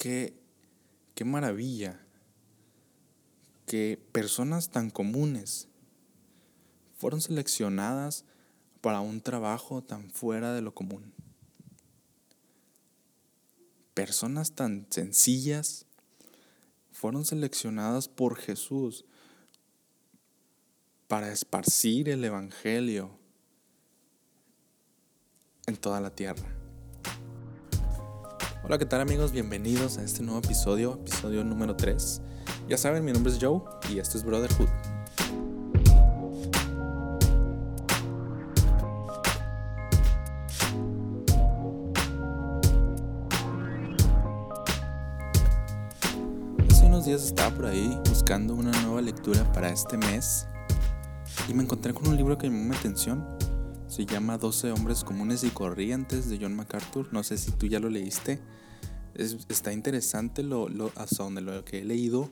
qué, qué maravilla que personas tan comunes fueron seleccionadas para un trabajo tan fuera de lo común. Personas tan sencillas fueron seleccionadas por Jesús para esparcir el Evangelio en toda la tierra. Hola, ¿qué tal amigos? Bienvenidos a este nuevo episodio, episodio número 3. Ya saben, mi nombre es Joe y esto es Brotherhood. Hace unos días estaba por ahí buscando una nueva lectura para este mes y me encontré con un libro que me llamó mi atención. Se llama 12 hombres comunes y corrientes de John MacArthur. No sé si tú ya lo leíste. Está interesante lo, lo, hasta donde lo que he leído.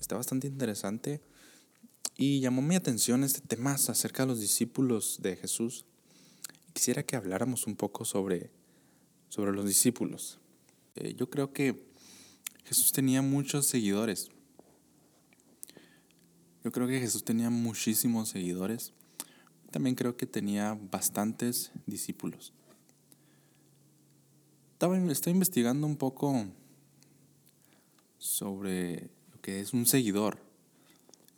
Está bastante interesante. Y llamó mi atención este tema acerca de los discípulos de Jesús. Quisiera que habláramos un poco sobre, sobre los discípulos. Eh, yo creo que Jesús tenía muchos seguidores. Yo creo que Jesús tenía muchísimos seguidores. También creo que tenía bastantes discípulos. Estaba, estoy investigando un poco sobre lo que es un seguidor.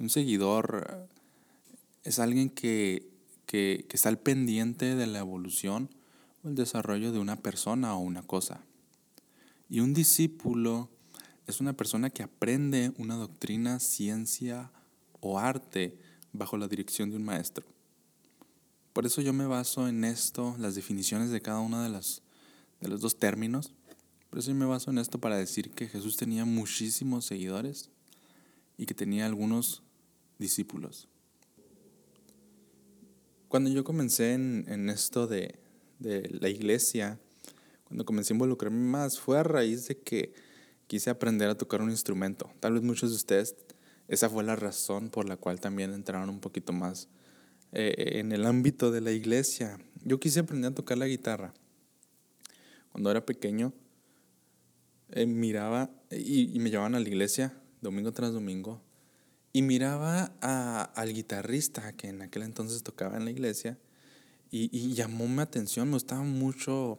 Un seguidor eh, es alguien que, que, que está al pendiente de la evolución o el desarrollo de una persona o una cosa. Y un discípulo es una persona que aprende una doctrina, ciencia o arte bajo la dirección de un maestro. Por eso yo me baso en esto, las definiciones de cada uno de, las, de los dos términos. Por eso me baso en esto para decir que Jesús tenía muchísimos seguidores y que tenía algunos discípulos. Cuando yo comencé en, en esto de, de la iglesia, cuando comencé a involucrarme más, fue a raíz de que quise aprender a tocar un instrumento. Tal vez muchos de ustedes esa fue la razón por la cual también entraron un poquito más eh, en el ámbito de la iglesia. Yo quise aprender a tocar la guitarra. Cuando era pequeño, eh, miraba y, me llevaban a la iglesia domingo tras domingo y miraba al guitarrista que en aquel entonces tocaba en la iglesia y, y llamó mi atención, me gustaba mucho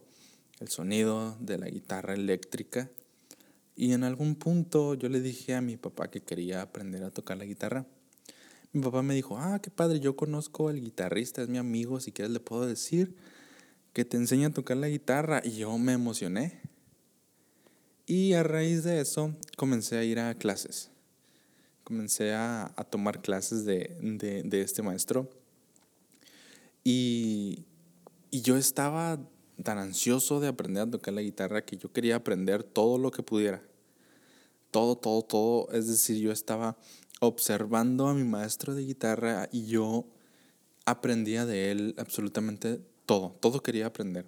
el sonido de la guitarra eléctrica y en algún punto yo le dije a mi papá que quería aprender a tocar la guitarra. Mi papá me dijo, ah, qué padre, yo conozco al guitarrista, es mi amigo, si quieres le puedo decir que te enseña a tocar la guitarra. Y yo me emocioné. Y a raíz de eso comencé a ir a clases. Comencé a, tomar clases de, de, este maestro. Y, y yo estaba tan ansioso de aprender a tocar la guitarra que yo quería aprender todo lo que pudiera. Todo, todo, todo. Es decir, yo estaba observando a mi maestro de guitarra y yo aprendía de él absolutamente todo. Todo quería aprender.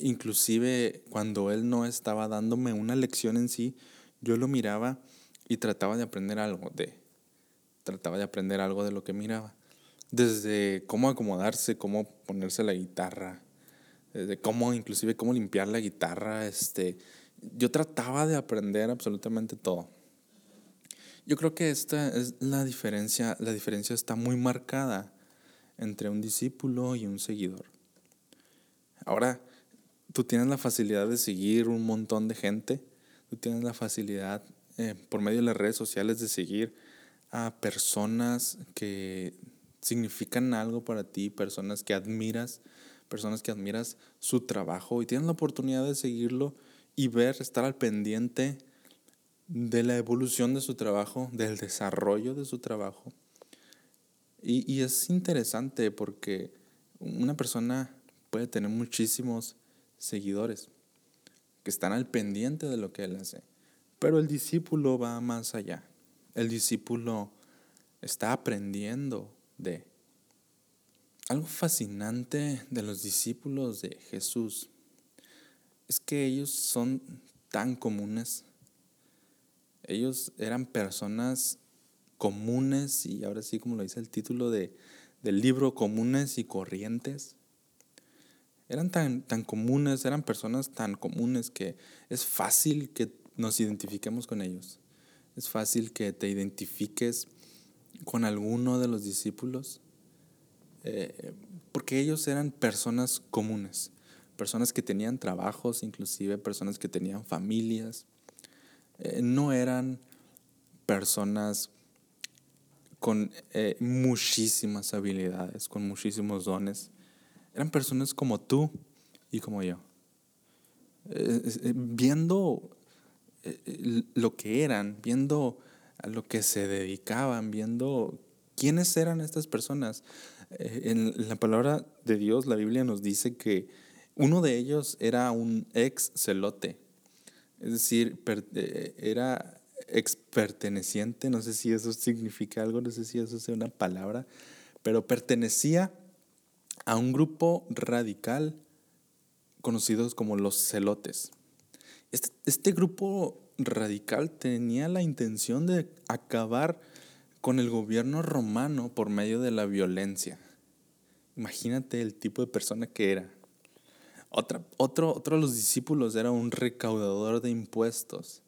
Inclusive cuando él no estaba dándome una lección en sí, yo lo miraba y trataba de aprender algo de trataba de aprender algo de lo que miraba. Desde cómo acomodarse, cómo ponerse la guitarra, de cómo, inclusive cómo limpiar la guitarra, este, yo trataba de aprender absolutamente todo. Yo creo que esta es la diferencia, la diferencia está muy marcada entre un discípulo y un seguidor. Ahora, tú tienes la facilidad de seguir un montón de gente, tú tienes la facilidad eh, por medio de las redes sociales de seguir a personas que significan algo para ti, personas que admiras, personas que admiras su trabajo y tienes la oportunidad de seguirlo y ver, estar al pendiente de la evolución de su trabajo, del desarrollo de su trabajo. Y, y es interesante porque una persona puede tener muchísimos seguidores que están al pendiente de lo que él hace. Pero el discípulo va más allá. El discípulo está aprendiendo de algo fascinante de los discípulos de Jesús es que ellos son tan comunes. Ellos eran personas comunes y ahora sí como lo dice el título de, del libro, comunes y corrientes. Eran tan, tan comunes, eran personas tan comunes que es fácil que nos identifiquemos con ellos. Es fácil que te identifiques con alguno de los discípulos, eh, porque ellos eran personas comunes, personas que tenían trabajos, inclusive personas que tenían familias. Eh, no eran personas con eh, muchísimas habilidades, con muchísimos dones. Eran personas como tú y como yo. viendo lo que eran, viendo a lo que se dedicaban, viendo quiénes eran estas personas. Eh, en la palabra de Dios, la Biblia nos dice que uno de ellos era un ex celote, es decir, eh, era ex perteneciente, no sé si eso significa algo, no sé si eso sea una palabra, pero pertenecía a un grupo radical conocidos como los celotes. Este, este grupo radical tenía la intención de acabar con el gobierno romano por medio de la violencia. Imagínate el tipo de persona que era. Otra, otro, otro de los discípulos era un recaudador de impuestos.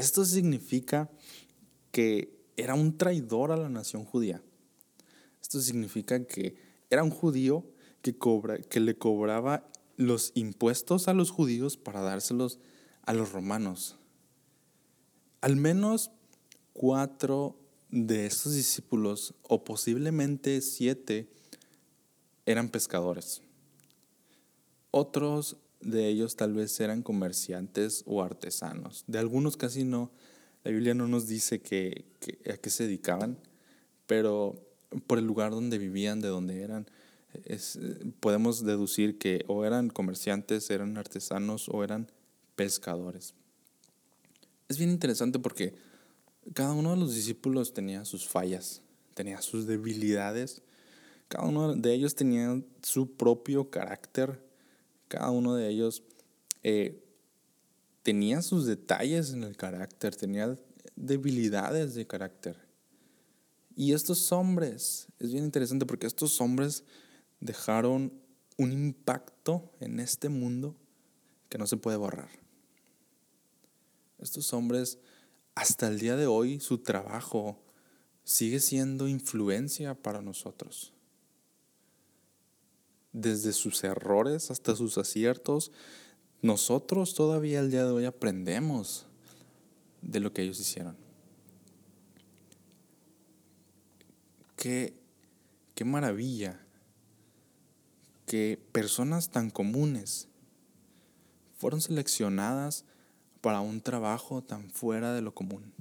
Esto significa que era un traidor a la nación judía. Esto significa que era un judío que, le cobraba los impuestos a los judíos para dárselos a los romanos. Al menos cuatro de estos discípulos, o posiblemente siete, eran pescadores. Otros de ellos tal vez eran comerciantes o artesanos. De algunos casi no. La Biblia no nos dice que, a qué se dedicaban, pero por el lugar donde vivían, de donde eran, podemos deducir que o eran comerciantes, eran artesanos o eran pescadores es bien interesante porque cada uno de los discípulos tenía sus fallas, tenía sus debilidades, cada uno de ellos tenía su propio carácter, cada uno de ellos eh, tenía sus detalles en el carácter, tenía debilidades de carácter. Y estos hombres, es bien interesante porque estos hombres dejaron un impacto en este mundo que no se puede borrar. Estos hombres, hasta el día de hoy, su trabajo sigue siendo influencia para nosotros. Desde sus errores hasta sus aciertos, nosotros todavía el día de hoy aprendemos de lo que ellos hicieron. Qué, qué maravilla que personas tan comunes fueron seleccionadas para un trabajo tan fuera de lo común.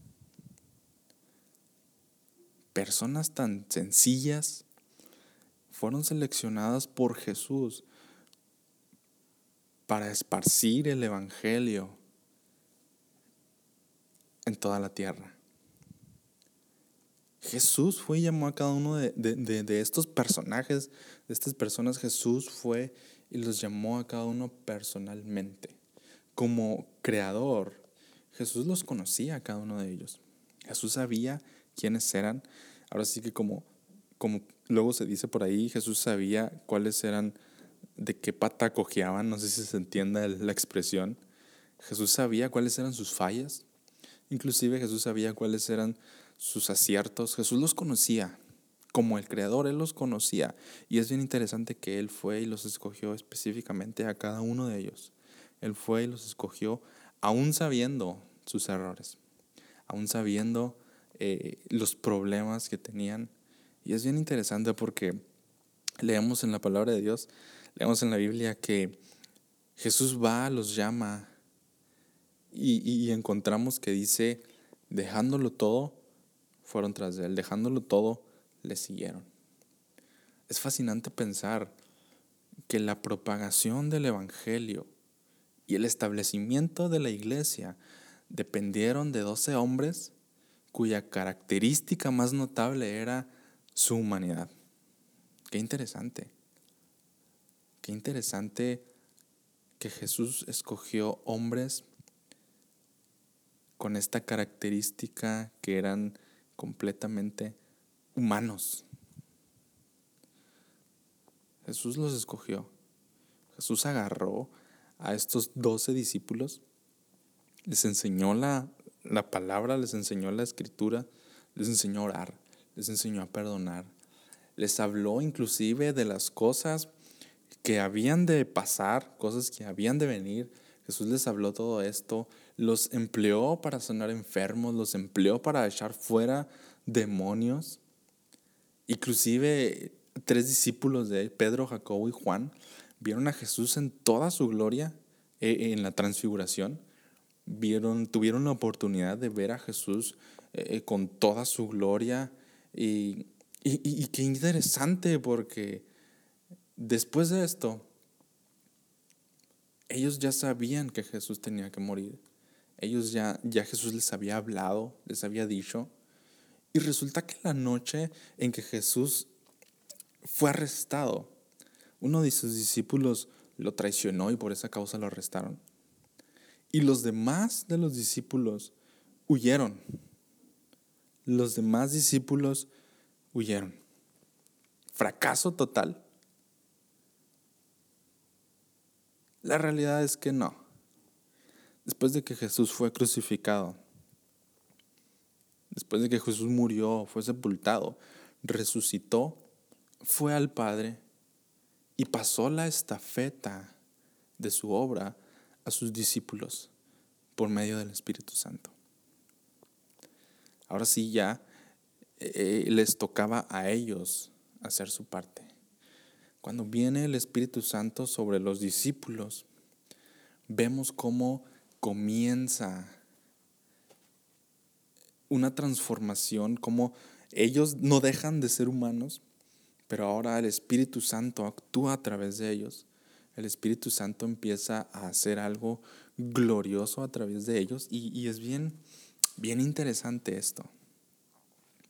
Personas tan sencillas fueron seleccionadas por Jesús para esparcir el Evangelio en toda la tierra. Jesús fue y llamó a cada uno de, de, estos personajes, de estas personas, Jesús fue y los llamó a cada uno personalmente como creador, Jesús los conocía a cada uno de ellos. Jesús sabía quiénes eran. Ahora sí que como, como luego se dice por ahí, Jesús sabía cuáles eran, de qué pata cojeaban, no sé si se entienda la expresión. Jesús sabía cuáles eran sus fallas. Inclusive Jesús sabía cuáles eran sus aciertos. Jesús los conocía. Como el Creador, Él los conocía. Y es bien interesante que Él fue y los escogió específicamente a cada uno de ellos. Él fue y los escogió aún sabiendo sus errores, aún sabiendo eh, los problemas que tenían. Y es bien interesante porque leemos en la palabra de Dios, leemos en la Biblia que Jesús va, los llama y, y encontramos que dice, dejándolo todo, fueron tras de él, dejándolo todo, le siguieron. Es fascinante pensar que la propagación del Evangelio y el establecimiento de la iglesia dependieron de doce hombres cuya característica más notable era su humanidad. Qué interesante. Qué interesante que Jesús escogió hombres con esta característica que eran completamente humanos. Jesús los escogió. Jesús agarró a estos doce discípulos, les enseñó la, la palabra, les enseñó la escritura, les enseñó a orar, les enseñó a perdonar, les habló inclusive de las cosas que habían de pasar, cosas que habían de venir. Jesús les habló todo esto, los empleó para sanar enfermos, los empleó para echar fuera demonios. Inclusive tres discípulos de él, Pedro, Jacobo y Juan, vieron a Jesús en toda su gloria eh, en la transfiguración. Vieron, tuvieron la oportunidad de ver a Jesús eh, eh, con toda su gloria. Y, y, qué interesante porque después de esto, ellos ya sabían que Jesús tenía que morir. Ellos ya, ya Jesús les había hablado, les había dicho. Y resulta que la noche en que Jesús fue arrestado, uno de sus discípulos lo traicionó y por esa causa lo arrestaron. Y los demás de los discípulos huyeron. Los demás discípulos huyeron. Fracaso total. La realidad es que no. Después de que Jesús fue crucificado, después de que Jesús murió, fue sepultado, resucitó, fue al Padre y pasó la estafeta de su obra a sus discípulos por medio del Espíritu Santo. Ahora sí ya eh, les tocaba a ellos hacer su parte. Cuando viene el Espíritu Santo sobre los discípulos, vemos cómo comienza una transformación, cómo ellos no dejan de ser humanos, pero ahora el Espíritu Santo actúa a través de ellos. El Espíritu Santo empieza a hacer algo glorioso a través de ellos y, es bien, bien interesante esto.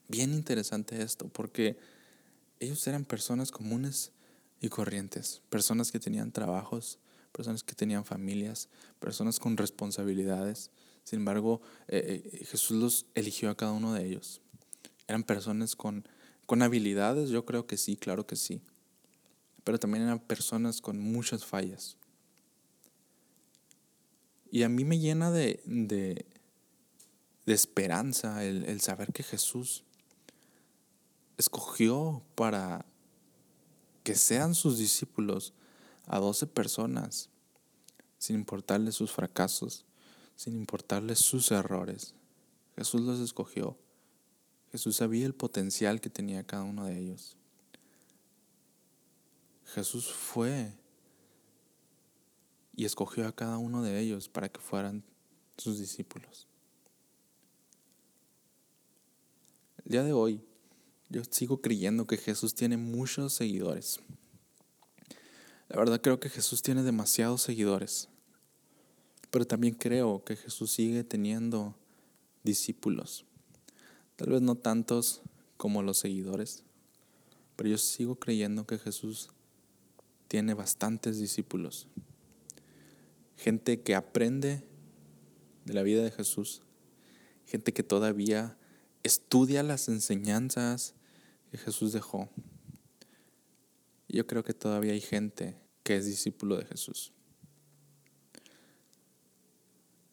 Bien interesante esto, porque ellos eran personas comunes y corrientes, personas que tenían trabajos, personas que tenían familias, personas con responsabilidades. Sin embargo, eh, eh, Jesús los eligió a cada uno de ellos. Eran personas con con habilidades, yo creo que sí, claro que sí. Pero también eran personas con muchas fallas. Y a mí me llena de, de, esperanza el, el saber que Jesús escogió para que sean sus discípulos a doce personas, sin importarles sus fracasos, sin importarles sus errores. Jesús los escogió Jesús sabía el potencial que tenía cada uno de ellos. Jesús fue y escogió a cada uno de ellos para que fueran sus discípulos. El día de hoy yo sigo creyendo que Jesús tiene muchos seguidores. La verdad creo que Jesús tiene demasiados seguidores. Pero también creo que Jesús sigue teniendo discípulos. Tal vez no tantos como los seguidores, pero yo sigo creyendo que Jesús tiene bastantes discípulos. Gente que aprende de la vida de Jesús. Gente que todavía estudia las enseñanzas que Jesús dejó. Yo creo que todavía hay gente que es discípulo de Jesús.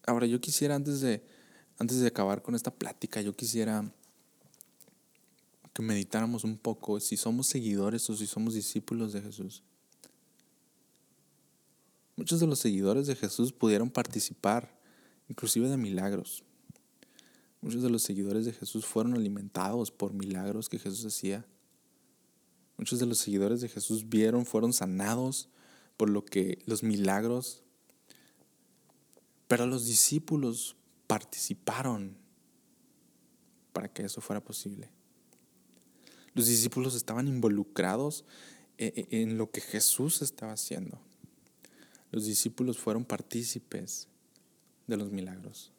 Ahora yo quisiera antes de antes de acabar con esta plática, yo quisiera que meditáramos un poco si somos seguidores o si somos discípulos de Jesús. Muchos de los seguidores de Jesús pudieron participar, inclusive de milagros. Muchos de los seguidores de Jesús fueron alimentados por milagros que Jesús hacía. Muchos de los seguidores de Jesús vieron, fueron sanados por lo que los milagros. Pero los discípulos participaron para que eso fuera posible. Los discípulos estaban involucrados e, e, en lo que Jesús estaba haciendo. Los discípulos fueron partícipes de los milagros.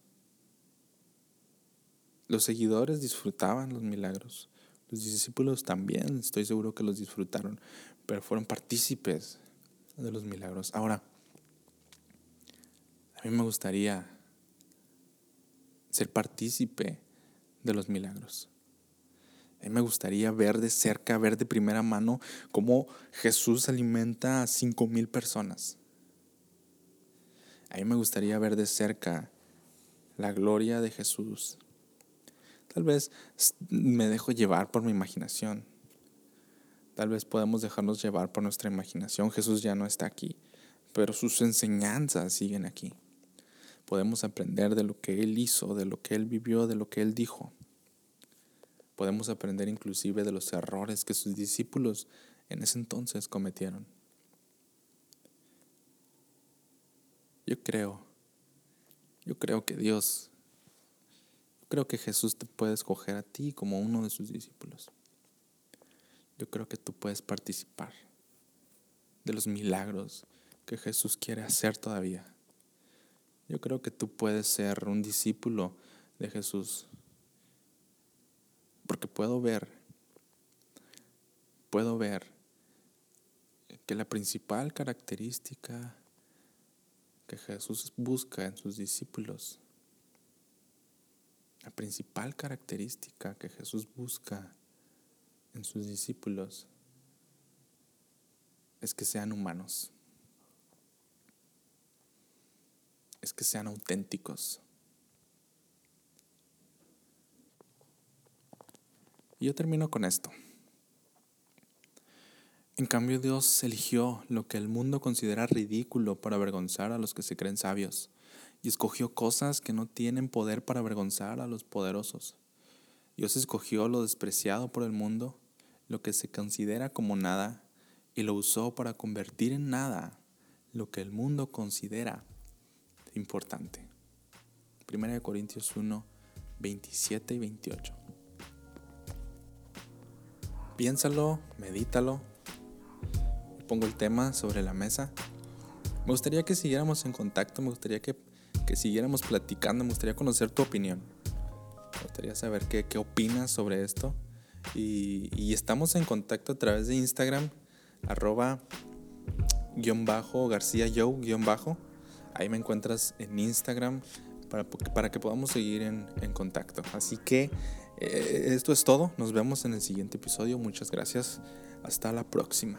Los seguidores disfrutaban los milagros. Los discípulos también, estoy seguro que los disfrutaron, pero fueron partícipes de los milagros. Ahora, a mí me gustaría ser partícipe de los milagros. A mí me gustaría ver de cerca, ver de primera mano cómo Jesús alimenta a cinco mil personas. A mí me gustaría ver de cerca la gloria de Jesús. Tal vez me dejo llevar por mi imaginación. Tal vez podemos dejarnos llevar por nuestra imaginación. Jesús ya no está aquí, pero sus enseñanzas siguen aquí. Podemos aprender de lo que Él hizo, de lo que Él vivió, de lo que Él dijo. Podemos aprender inclusive de los errores que sus discípulos en ese entonces cometieron. Yo creo, yo creo que Dios, creo que Jesús te puede escoger a ti como uno de sus discípulos. Yo creo que tú puedes participar de los milagros que Jesús quiere hacer todavía. Yo creo que tú puedes ser un discípulo de Jesús porque puedo ver, puedo ver que la principal característica que Jesús busca en sus discípulos, la principal característica que Jesús busca en sus discípulos es que sean humanos, es que sean auténticos. Y yo termino con esto. En cambio Dios eligió lo que el mundo considera ridículo para avergonzar a los que se creen sabios, y escogió cosas que no tienen poder para avergonzar a los poderosos. Dios escogió lo despreciado por el mundo, lo que se considera como nada, y lo usó para convertir en nada lo que el mundo considera importante. 1 Corintios 1, 27 y 28 piénsalo, medítalo. Pongo el tema sobre la mesa. Me gustaría que siguiéramos en contacto, me gustaría que, siguiéramos platicando, me gustaría conocer tu opinión. Me gustaría saber qué, qué opinas sobre esto. Y, estamos en contacto a través de Instagram, arroba guion bajo, García Joe guion bajo. Ahí me encuentras en Instagram para, para que podamos seguir en, en contacto. Así que eh, esto es todo. Nos vemos en el siguiente episodio. Muchas gracias. Hasta la próxima.